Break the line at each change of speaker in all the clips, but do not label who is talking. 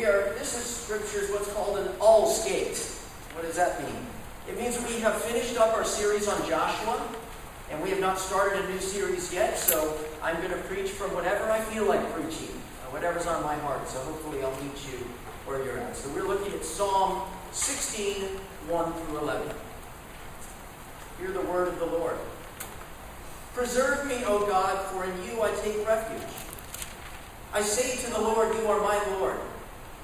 we are, this is scripture is what's called an all skate. What does that mean? It means we have finished up our series on Joshua, and we have not started a new series yet, so I'm going to preach from whatever I feel like preaching, uh, whatever's on my heart. So hopefully I'll meet you where you're at. So we're looking at Psalm 16, 1 through 11. Hear the word of the Lord. Preserve me, O God, for in you I take refuge. I say to the Lord, You are my Lord.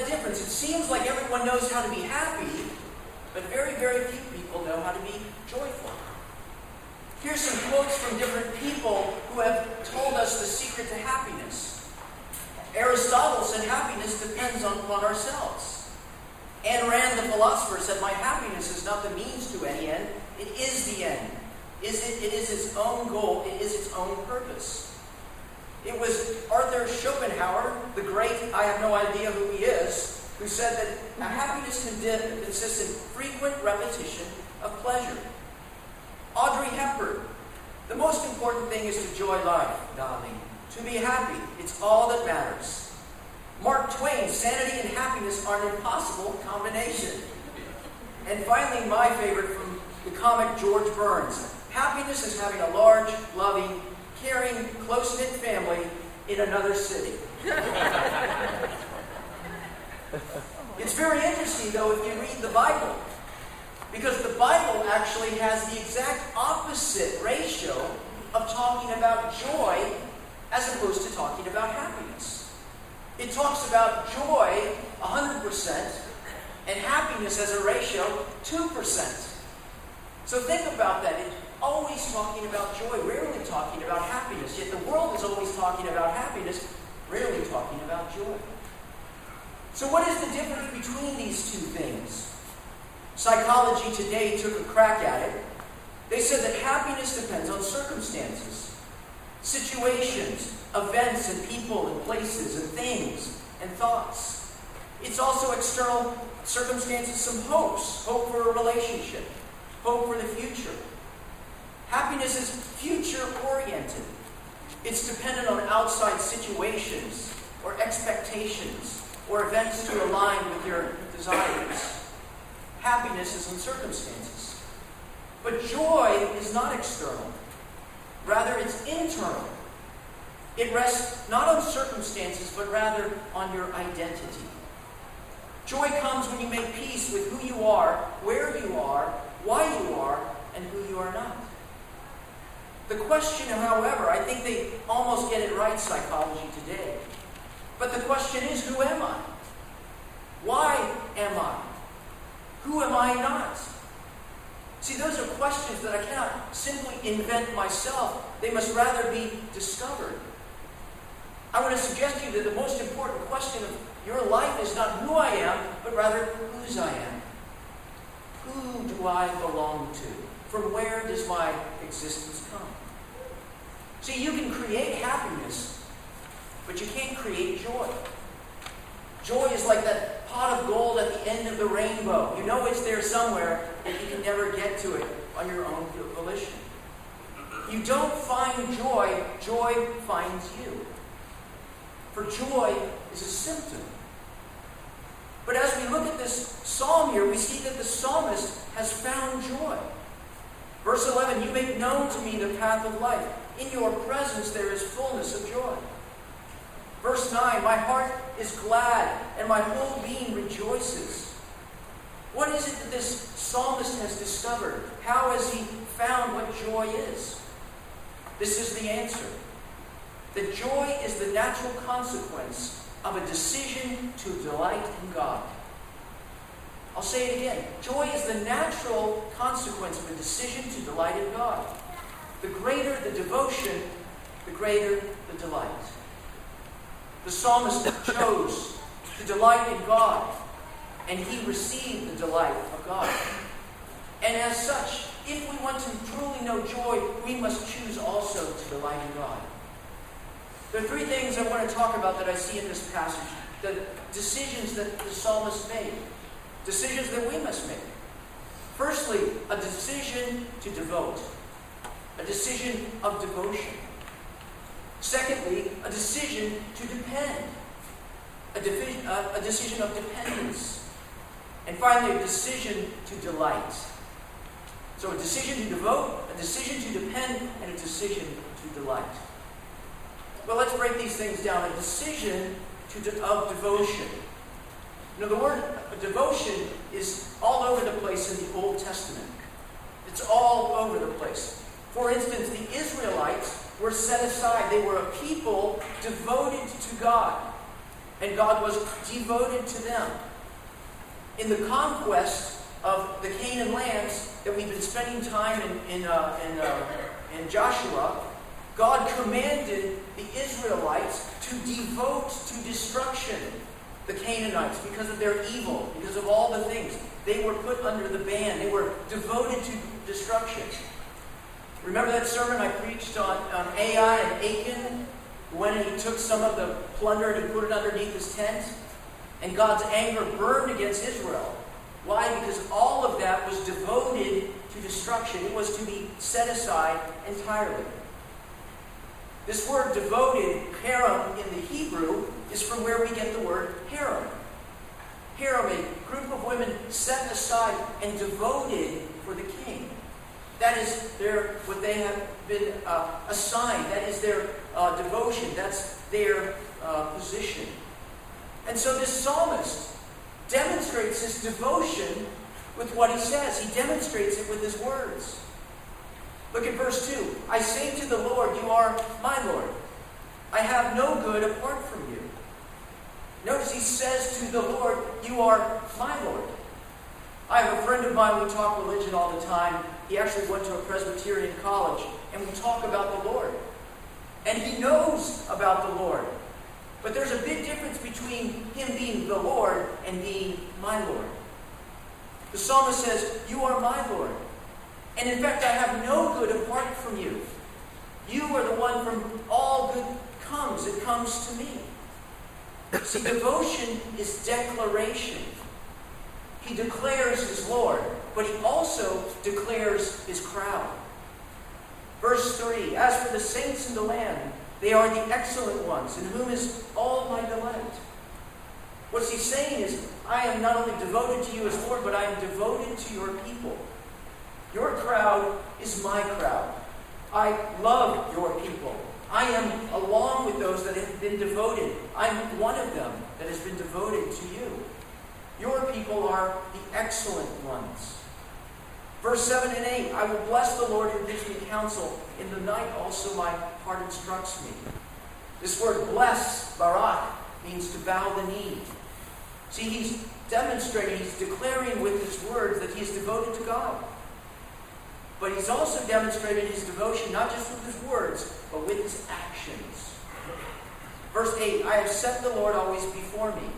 That difference. It seems like everyone knows how to be happy, but very, very few people know how to be joyful. Here's some quotes from different people who have told us the secret to happiness. Aristotle said happiness depends on, upon ourselves. Ayn Rand, the philosopher, said, My happiness is not the means to any end, it is the end. Is it, it is its own goal, it is its own purpose. It was Arthur Schopenhauer, the great, I have no idea who he is, who said that happiness consists in frequent repetition of pleasure. Audrey Hepburn, the most important thing is to enjoy life, darling. To be happy, it's all that matters. Mark Twain, sanity and happiness are an impossible combination. And finally, my favorite from the comic George Burns happiness is having a large, loving, caring, close knit family in another city. it's very interesting, though, if you read the Bible, because the Bible actually has the exact opposite ratio of talking about joy as opposed to talking about happiness. It talks about joy 100% and happiness as a ratio 2%. So think about that. Always talking about joy, rarely talking about happiness. Yet the world is always talking about happiness, rarely talking about joy. So, what is the difference between these two things? Psychology Today took a crack at it. They said that happiness depends on circumstances, situations, events, and people, and places, and things, and thoughts. It's also external circumstances, some hopes hope for a relationship, hope for the future. Happiness is future oriented, it's dependent on outside situations or expectations or events to align with your desires. Happiness is in circumstances. But joy is not external, rather, it's internal. It rests not on circumstances, but rather on your identity. Joy comes when you make peace with who you are, where you are, why you are, and who you are not. The question, however, I think they almost get it right, psychology today. But the question is, who am I? Why am I? Who am I not? See, those are questions that I cannot simply invent myself. They must rather be discovered. I want to suggest to you that the most important question of your life is not who I am, but rather whose I am. Who do I belong to? From where does my existence come? See, you can create happiness, but you can't create joy. Joy is like that pot of gold at the end of the rainbow. You know it's there somewhere, but you can never get to it on your own volition. You don't find joy, joy finds you. For joy is a symptom. But as we look at this psalm here, we see that the psalmist has found joy. Verse 11, You make known to me the path of life. In your presence there is fullness of joy. Verse 9, My heart is glad, and my whole being rejoices. What is it that this psalmist has discovered? How has he found what joy is? This is the answer. That joy is the natural consequence of a decision to delight in God. I'll say it again. Joy is the natural consequence of a decision to delight in God. The greater the devotion, the greater the delight. The psalmist chose to delight in God, and he received the delight of God. And as such, if we want to truly know joy, we must choose also to delight in God. There are three things I want to talk about that I see in this passage. The decisions that the psalmist made, decisions that we must make. Firstly, a decision to devote, a decision of devotion. Secondly, a decision to depend, a, division, uh, a decision of dependence. And finally, a decision to delight. So, a decision to devote, a decision to depend, and a decision to delight. Well, let's break these things down. A decision de- of devotion. Know, the word devotion is all over the place in the Old Testament. It's all over the place. For instance, the Israelites were set aside. They were a people devoted to God, and God was devoted to them. In the conquest of the Canaan lands that we've been spending time in, in, uh, in, uh, in Joshua, God commanded the Israelites to devote to destruction the Canaanites because of their evil, because of all the things. They were put under the ban, they were devoted to destruction. Remember that sermon I preached on, on Ai and Achan? When he took some of the plunder and he put it underneath his tent? And God's anger burned against Israel. Why? Because all of that was devoted to destruction. It was to be set aside entirely. This word devoted, harem in the Hebrew, is from where we get the word harem. Harem, a group of women set aside and devoted for the king. That is their what they have been uh, assigned. That is their uh, devotion. That's their uh, position. And so this psalmist demonstrates his devotion with what he says. He demonstrates it with his words. Look at verse 2. I say to the Lord, You are my Lord. I have no good apart from you. Notice he says to the Lord, You are my Lord. I have a friend of mine, we talk religion all the time. He actually went to a Presbyterian college, and we talk about the Lord. And he knows about the Lord. But there's a big difference between him being the Lord and being my Lord. The psalmist says, You are my Lord. And in fact, I have no good apart from you. You are the one from all good comes. It comes to me. See, devotion is declaration. He declares his Lord, but he also declares his crowd. Verse 3 As for the saints in the land, they are the excellent ones, in whom is all my delight. What he's saying is, I am not only devoted to you as Lord, but I am devoted to your people. Your crowd is my crowd. I love your people. I am along with those that have been devoted. I'm one of them that has been devoted to you. Your people are the excellent ones. Verse 7 and 8 I will bless the Lord who gives me counsel. In the night also my heart instructs me. This word bless, barak, means to bow the knee. See, he's demonstrating, he's declaring with his words that he's devoted to God. But he's also demonstrated his devotion not just with his words, but with his actions. Verse 8 I have set the Lord always before me.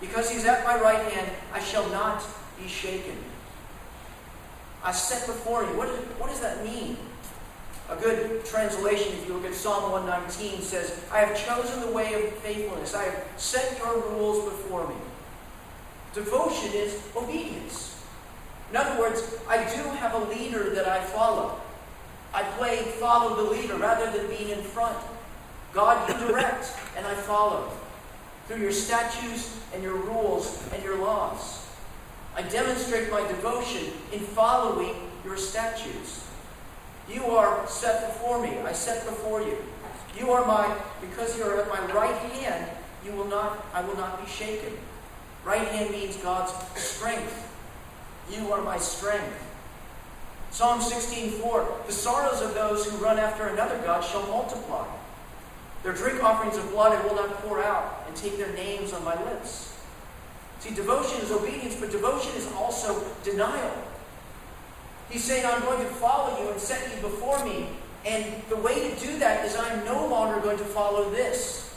Because he's at my right hand, I shall not be shaken. I set before you. What, does that mean? A good translation, if you look at Psalm 119, says, I have chosen the way of faithfulness. I have set your rules before me. Devotion is obedience. In other words, I do have a leader that I follow. I play follow the leader rather than being in front. God, you direct, and I follow through your statutes and your rules and your laws. I demonstrate my devotion in following your statutes. You are set before me. I set before you. You are my, because you are at my right hand, you will not, I will not be shaken. Right hand means God's strength. You are my strength. Psalm 16:4 The sorrows of those who run after another God shall multiply. Their drink offerings of blood I will not pour out, and take their names on my lips. See, devotion is obedience, but devotion is also denial. He's saying, I'm going to follow you and set you before me. And the way to do that is I'm no longer going to follow this.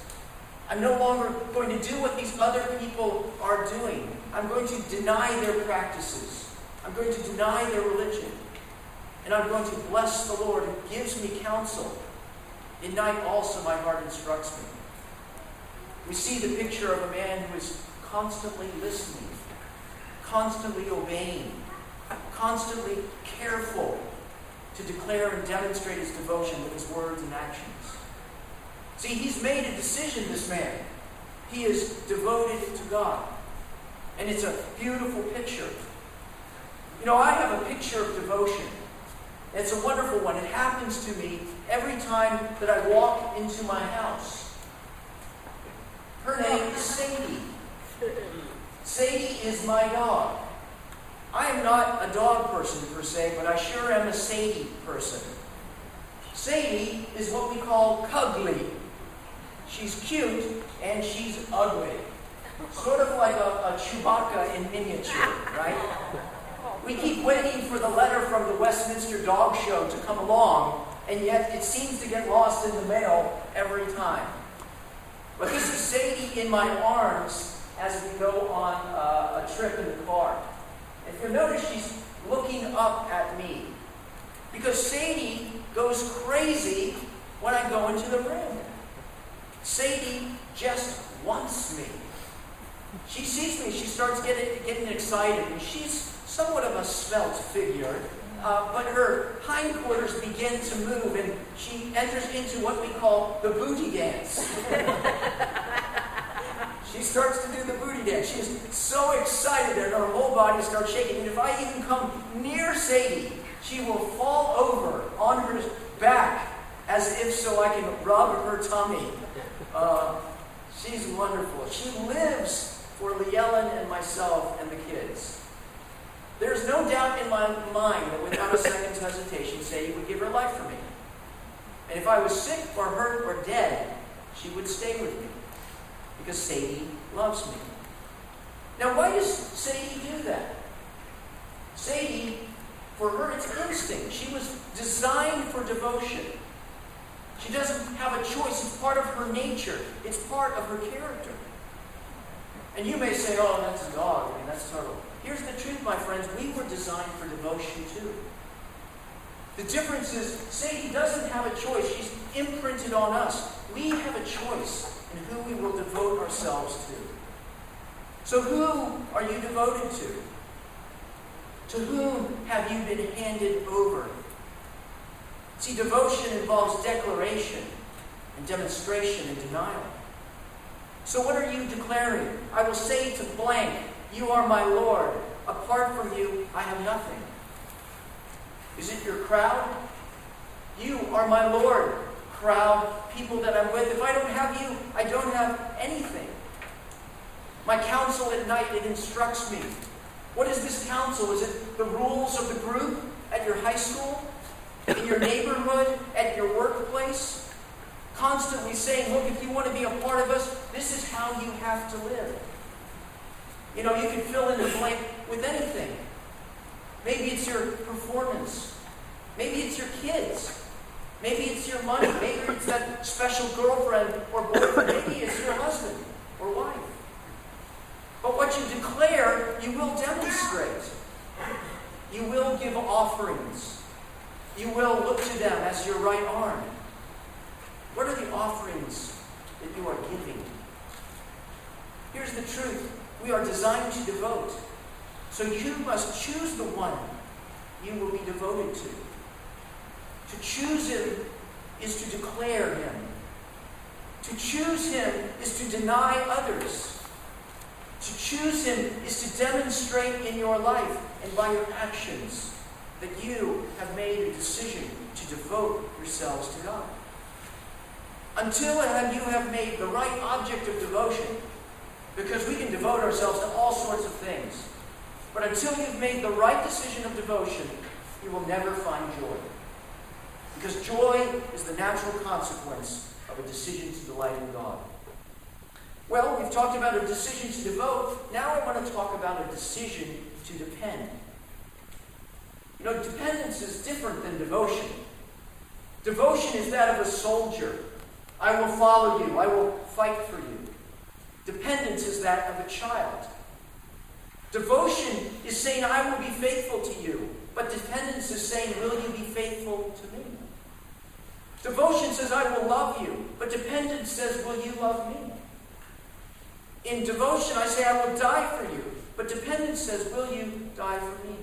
I'm no longer going to do what these other people are doing. I'm going to deny their practices. I'm going to deny their religion. And I'm going to bless the Lord who gives me counsel. In night also my heart instructs me. We see the picture of a man who is constantly listening, constantly obeying, constantly careful to declare and demonstrate his devotion with his words and actions. See, he's made a decision, this man. He is devoted to God. And it's a beautiful picture. You know, I have a picture of devotion. It's a wonderful one. It happens to me every time that I walk into my house. Her name is Sadie. Sadie is my dog. I am not a dog person per se, but I sure am a Sadie person. Sadie is what we call cuddly. She's cute and she's ugly. Sort of like a, a Chewbacca in miniature, right? We keep waiting for the letter from the Westminster Dog Show to come along, and yet it seems to get lost in the mail every time. But this is Sadie in my arms as we go on uh, a trip in the car. If you notice, she's looking up at me. Because Sadie goes crazy when I go into the room. Sadie just wants me. She sees me, she starts getting, getting excited, and she's somewhat of a svelte figure. Uh, but her hindquarters begin to move, and she enters into what we call the booty dance. she starts to do the booty dance. She is so excited that her whole body starts shaking. And if I even come near Sadie, she will fall over on her back as if so I can rub her tummy. Uh, she's wonderful. She lives for Liellen and myself and the kids. There's no doubt in my mind that without a second's hesitation, Sadie would give her life for me. And if I was sick or hurt or dead, she would stay with me because Sadie loves me. Now, why does Sadie do that? Sadie, for her, it's instinct. She was designed for devotion. She doesn't have a choice. It's part of her nature. It's part of her character. And you may say, oh, that's a dog. I mean, that's total. Here's the truth, my friends. We were designed for devotion too. The difference is, Sadie doesn't have a choice. She's imprinted on us. We have a choice in who we will devote ourselves to. So, who are you devoted to? To whom have you been handed over? See, devotion involves declaration and demonstration and denial. So, what are you declaring? I will say to blank, You are my Lord. Apart from you, I have nothing. Is it your crowd? You are my Lord. Crowd, people that I'm with. If I don't have you, I don't have anything. My counsel at night, it instructs me. What is this counsel? Is it the rules of the group at your high school? In your neighborhood? At your workplace? Constantly saying, look, if you want to be a part of us, this is how you have to live. You know, you can fill in the blank with anything. Maybe it's your performance. Maybe it's your kids. Maybe it's your money. Maybe it's that special girlfriend or boyfriend. Maybe it's your husband or wife. But what you declare, you will demonstrate. You will give offerings. You will look to them as your right arm. What are the offerings that you are giving? Here's the truth we are designed to devote. So you must choose the one you will be devoted to. To choose him is to declare him. To choose him is to deny others. To choose him is to demonstrate in your life and by your actions that you have made a decision to devote yourselves to God. Until you have made the right object of devotion, because we can devote ourselves to all sorts of things. But until you've made the right decision of devotion, you will never find joy. Because joy is the natural consequence of a decision to delight in God. Well, we've talked about a decision to devote. Now I want to talk about a decision to depend. You know, dependence is different than devotion. Devotion is that of a soldier. I will follow you, I will fight for you. Dependence is that of a child. Devotion is saying, I will be faithful to you. But dependence is saying, Will you be faithful to me? Devotion says, I will love you. But dependence says, Will you love me? In devotion, I say, I will die for you. But dependence says, Will you die for me?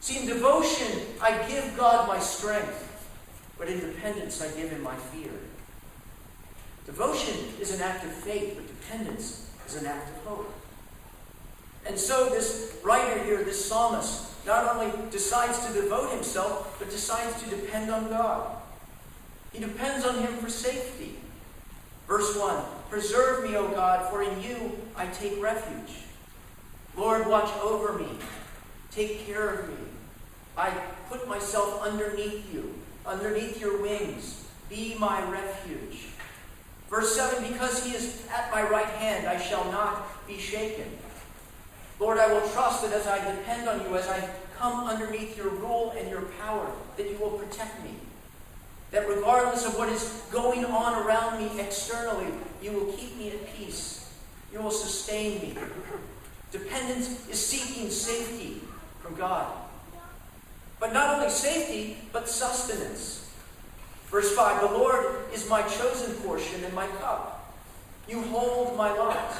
See, in devotion, I give God my strength. But in dependence, I give him my fear. Devotion is an act of faith, but dependence is an act of hope. And so, this writer here, this psalmist, not only decides to devote himself, but decides to depend on God. He depends on Him for safety. Verse 1 Preserve me, O God, for in you I take refuge. Lord, watch over me. Take care of me. I put myself underneath you, underneath your wings. Be my refuge. Verse 7 Because he is at my right hand, I shall not be shaken. Lord, I will trust that as I depend on you, as I come underneath your rule and your power, that you will protect me. That regardless of what is going on around me externally, you will keep me at peace. You will sustain me. Dependence is seeking safety from God. But not only safety, but sustenance. Verse 5 The Lord is my chosen portion and my cup. You hold my lot.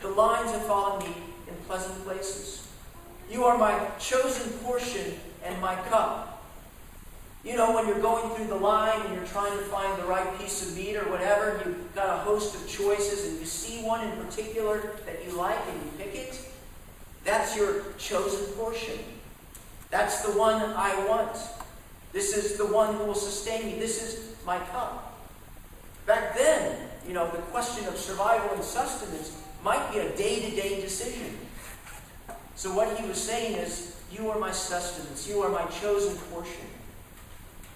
The lines have fallen me pleasant places. You are my chosen portion and my cup. You know, when you're going through the line and you're trying to find the right piece of meat or whatever, you've got a host of choices and you see one in particular that you like and you pick it. That's your chosen portion. That's the one I want. This is the one who will sustain me. This is my cup. Back then, you know, the question of survival and sustenance might be a day to day decision. So, what he was saying is, You are my sustenance. You are my chosen portion.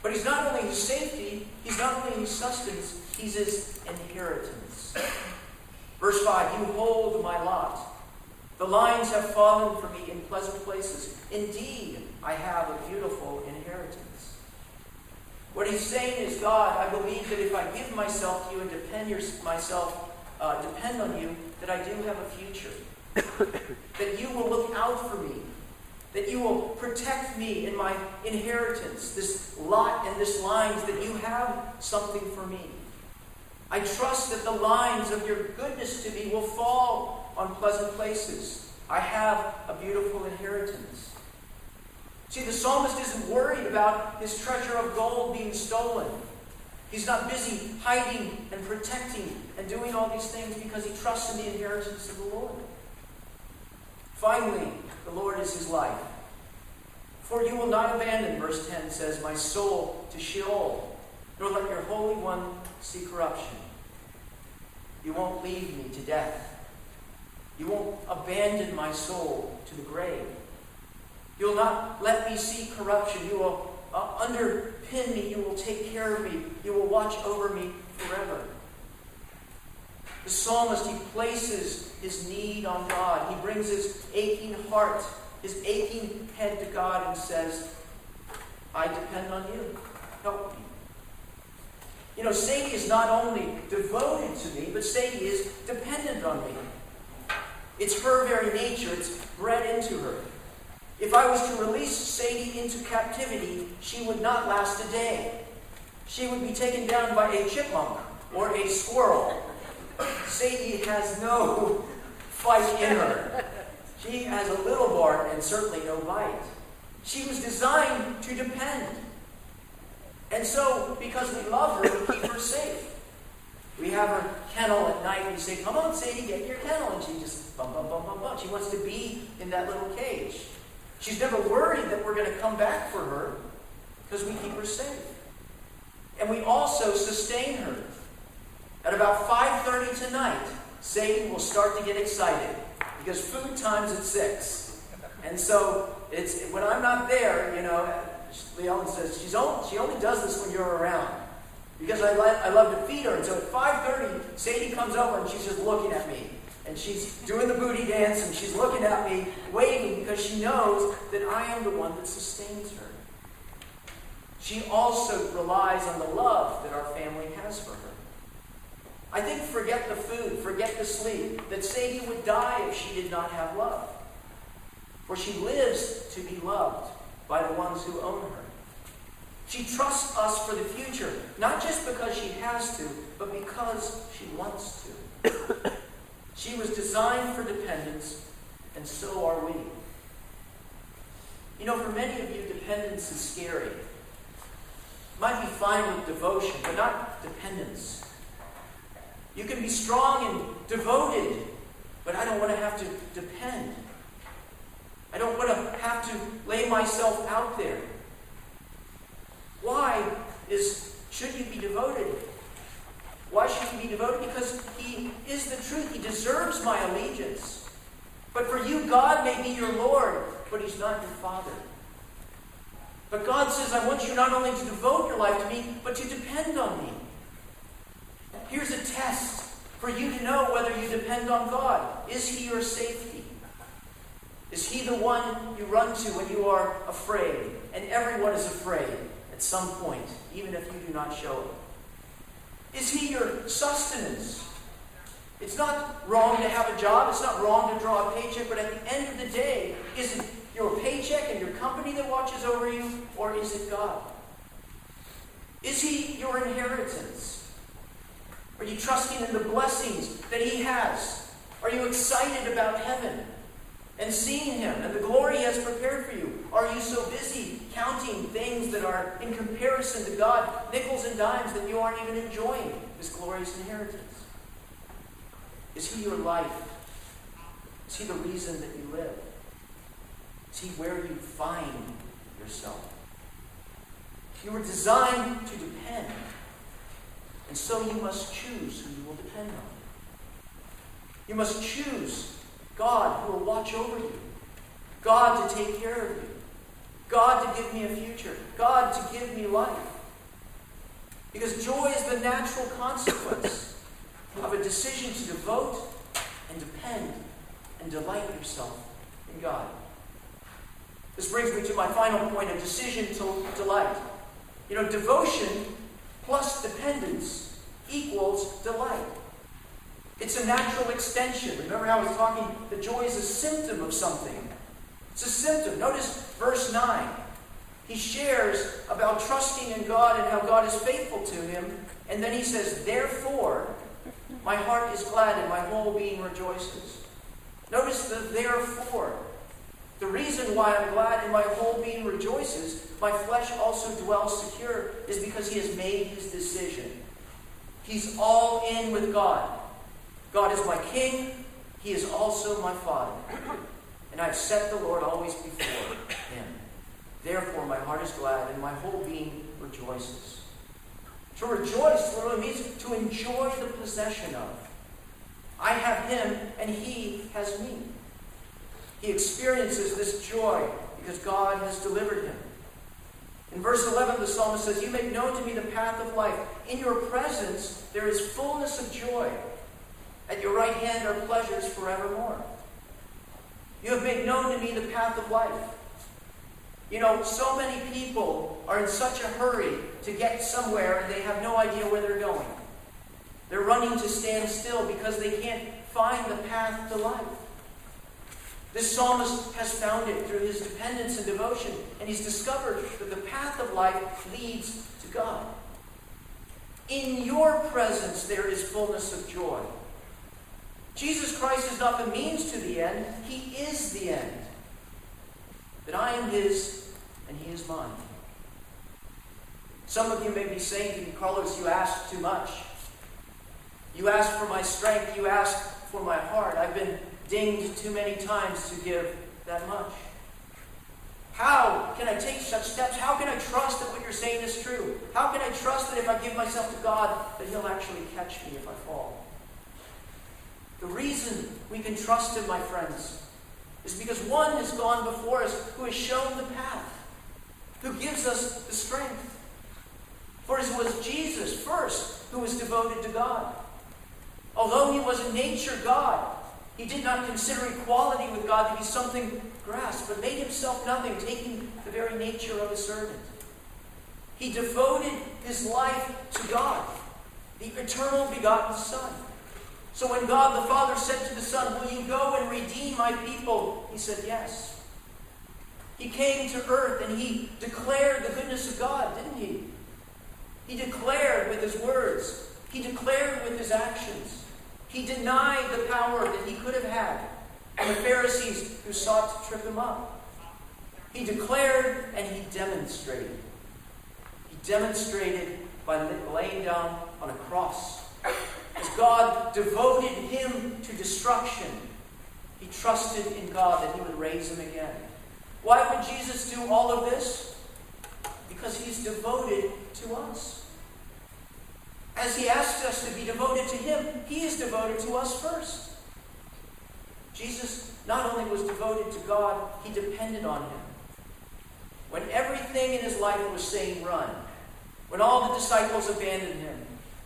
But he's not only his safety, he's not only his sustenance, he's his inheritance. Verse 5 You hold my lot. The lines have fallen for me in pleasant places. Indeed, I have a beautiful inheritance. What he's saying is, God, I believe that if I give myself to you and depend your, myself, uh, depend on you, that I do have a future. That you will look out for me. That you will protect me in my inheritance, this lot and this lines, that you have something for me. I trust that the lines of your goodness to me will fall on pleasant places. I have a beautiful inheritance. See, the psalmist isn't worried about his treasure of gold being stolen. He's not busy hiding and protecting and doing all these things because he trusts in the inheritance of the Lord. Finally, the Lord is his life. For you will not abandon, verse 10 says, my soul to Sheol, nor let your Holy One see corruption. You won't leave me to death. You won't abandon my soul to the grave. You will not let me see corruption. You will uh, underpin me. You will take care of me. You will watch over me forever. The psalmist, he places his need on God. He brings his aching heart, his aching head to God and says, I depend on you. Help me. You know, Sadie is not only devoted to me, but Sadie is dependent on me. It's her very nature, it's bred into her. If I was to release Sadie into captivity, she would not last a day. She would be taken down by a chipmunk or a squirrel. Sadie has no fight in her. She has a little bark and certainly no bite. She was designed to depend. And so, because we love her, we keep her safe. We have her kennel at night. We say, Come on, Sadie, get your kennel. And she just bum, bum, bum, bum, bum. She wants to be in that little cage. She's never worried that we're going to come back for her because we keep her safe. And we also sustain her. At about 5.30 tonight, Sadie will start to get excited because food time's at 6. And so it's when I'm not there, you know, Leon says, she's only, she only does this when you're around. Because I, I love to feed her. And so at 5.30, Sadie comes over and she's just looking at me. And she's doing the booty dance and she's looking at me, waiting because she knows that I am the one that sustains her. She also relies on the love that our family has for her. I think forget the food, forget the sleep, that Sadie would die if she did not have love. For she lives to be loved by the ones who own her. She trusts us for the future, not just because she has to, but because she wants to. she was designed for dependence, and so are we. You know, for many of you, dependence is scary. Might be fine with devotion, but not dependence. You can be strong and devoted, but I don't want to have to depend. I don't want to have to lay myself out there. Why is should you be devoted? Why should you be devoted? Because he is the truth. He deserves my allegiance. But for you, God may be your Lord, but he's not your Father. But God says, I want you not only to devote your life to me, but to depend on me. Here's a test for you to know whether you depend on God. Is he your safety? Is he the one you run to when you are afraid? And everyone is afraid at some point, even if you do not show it. Is he your sustenance? It's not wrong to have a job, it's not wrong to draw a paycheck, but at the end of the day, is it your paycheck and your company that watches over you, or is it God? Is he your inheritance? Are you trusting in the blessings that he has? Are you excited about heaven? and seeing Him and the glory He has prepared for you? Are you so busy counting things that are in comparison to God, nickels and dimes, that you aren't even enjoying this glorious inheritance? Is He your life? Is He the reason that you live? Is He where you find yourself? You were designed to depend, and so you must choose who you will depend on. You must choose God who will watch over you, God to take care of you, God to give me a future, God to give me life. Because joy is the natural consequence of a decision to devote and depend and delight yourself in God. This brings me to my final point of decision to delight. You know, devotion plus dependence equals delight. It's a natural extension. Remember how I was talking? The joy is a symptom of something. It's a symptom. Notice verse 9. He shares about trusting in God and how God is faithful to him. And then he says, Therefore, my heart is glad and my whole being rejoices. Notice the therefore. The reason why I'm glad and my whole being rejoices, my flesh also dwells secure, is because he has made his decision. He's all in with God. God is my king, he is also my father. And I've set the Lord always before him. Therefore, my heart is glad, and my whole being rejoices. To rejoice literally means to enjoy the possession of. I have him, and he has me. He experiences this joy because God has delivered him. In verse 11, the psalmist says, You make known to me the path of life. In your presence there is fullness of joy. At your right hand are pleasures forevermore. You have made known to me the path of life. You know, so many people are in such a hurry to get somewhere and they have no idea where they're going. They're running to stand still because they can't find the path to life. This psalmist has found it through his dependence and devotion, and he's discovered that the path of life leads to God. In your presence there is fullness of joy. Jesus Christ is not the means to the end, he is the end. That I am his and he is mine. Some of you may be saying to me, Carlos, you ask too much. You ask for my strength, you ask for my heart. I've been dinged too many times to give that much. How can I take such steps? How can I trust that what you're saying is true? How can I trust that if I give myself to God, that He'll actually catch me if I fall? The reason we can trust Him, my friends, is because one has gone before us who has shown the path, who gives us the strength. For it was Jesus first who was devoted to God. Although he was a nature God, he did not consider equality with God to be something grasped, but made himself nothing, taking the very nature of a servant. He devoted his life to God, the eternal begotten Son. So when God the Father said to the Son, Will you go and redeem my people? He said, Yes. He came to earth and he declared the goodness of God, didn't he? He declared with his words, he declared with his actions. He denied the power that he could have had and the Pharisees who sought to trip him up. He declared and he demonstrated. He demonstrated by laying down on a cross. As God devoted him to destruction, he trusted in God that he would raise him again. Why would Jesus do all of this? Because he's devoted to us. As he asked us to be devoted to him, he is devoted to us first. Jesus not only was devoted to God, he depended on him. When everything in his life was saying run, when all the disciples abandoned him,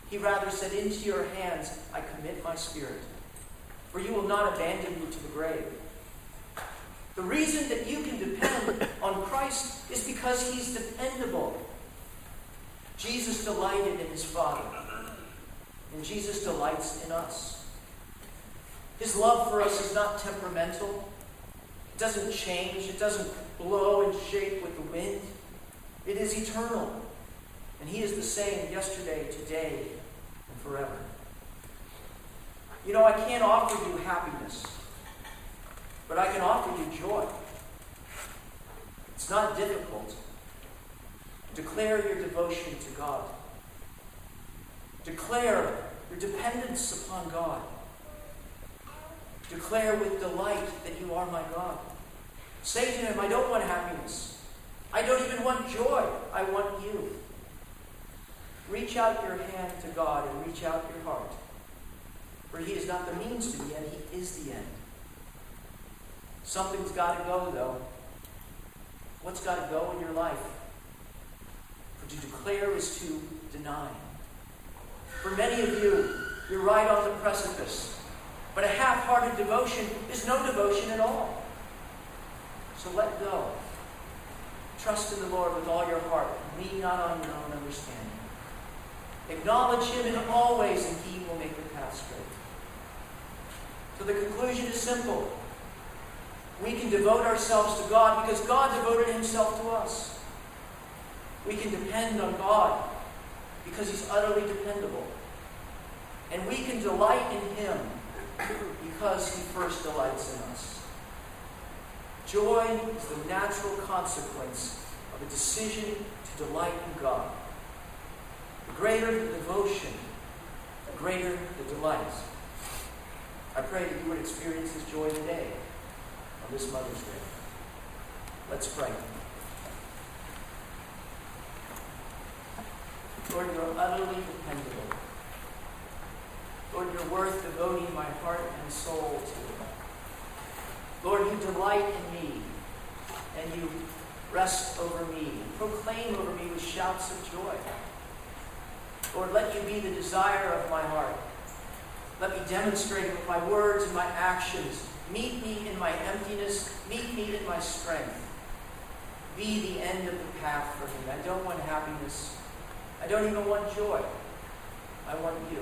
he rather said, Into your hands I commit my spirit, for you will not abandon me to the grave. The reason that you can depend on Christ is because he's dependable. Jesus delighted in his Father. And Jesus delights in us. His love for us is not temperamental. It doesn't change. It doesn't blow and shake with the wind. It is eternal. And He is the same yesterday, today, and forever. You know, I can't offer you happiness, but I can offer you joy. It's not difficult. Declare your devotion to God. Declare your dependence upon God. Declare with delight that you are my God. Say to him, I don't want happiness. I don't even want joy. I want you. Reach out your hand to God and reach out your heart. For he is not the means to the end, he is the end. Something's got to go, though. What's got to go in your life? For to declare is to deny. For many of you, you're right on the precipice. But a half hearted devotion is no devotion at all. So let go. Trust in the Lord with all your heart. Lean not on your own understanding. Acknowledge Him in all ways, and He will make your path straight. So the conclusion is simple. We can devote ourselves to God because God devoted Himself to us. We can depend on God because He's utterly dependable. And we can delight in Him because He first delights in us. Joy is the natural consequence of a decision to delight in God. The greater the devotion, the greater the delight. I pray that you would experience His joy today on this Mother's Day. Let's pray. Lord, you are utterly dependable. Lord, you're worth devoting my heart and soul to. Lord, you delight in me, and you rest over me, proclaim over me with shouts of joy. Lord, let you be the desire of my heart. Let me demonstrate with my words and my actions. Meet me in my emptiness. Meet me in my strength. Be the end of the path for me. I don't want happiness. I don't even want joy. I want you.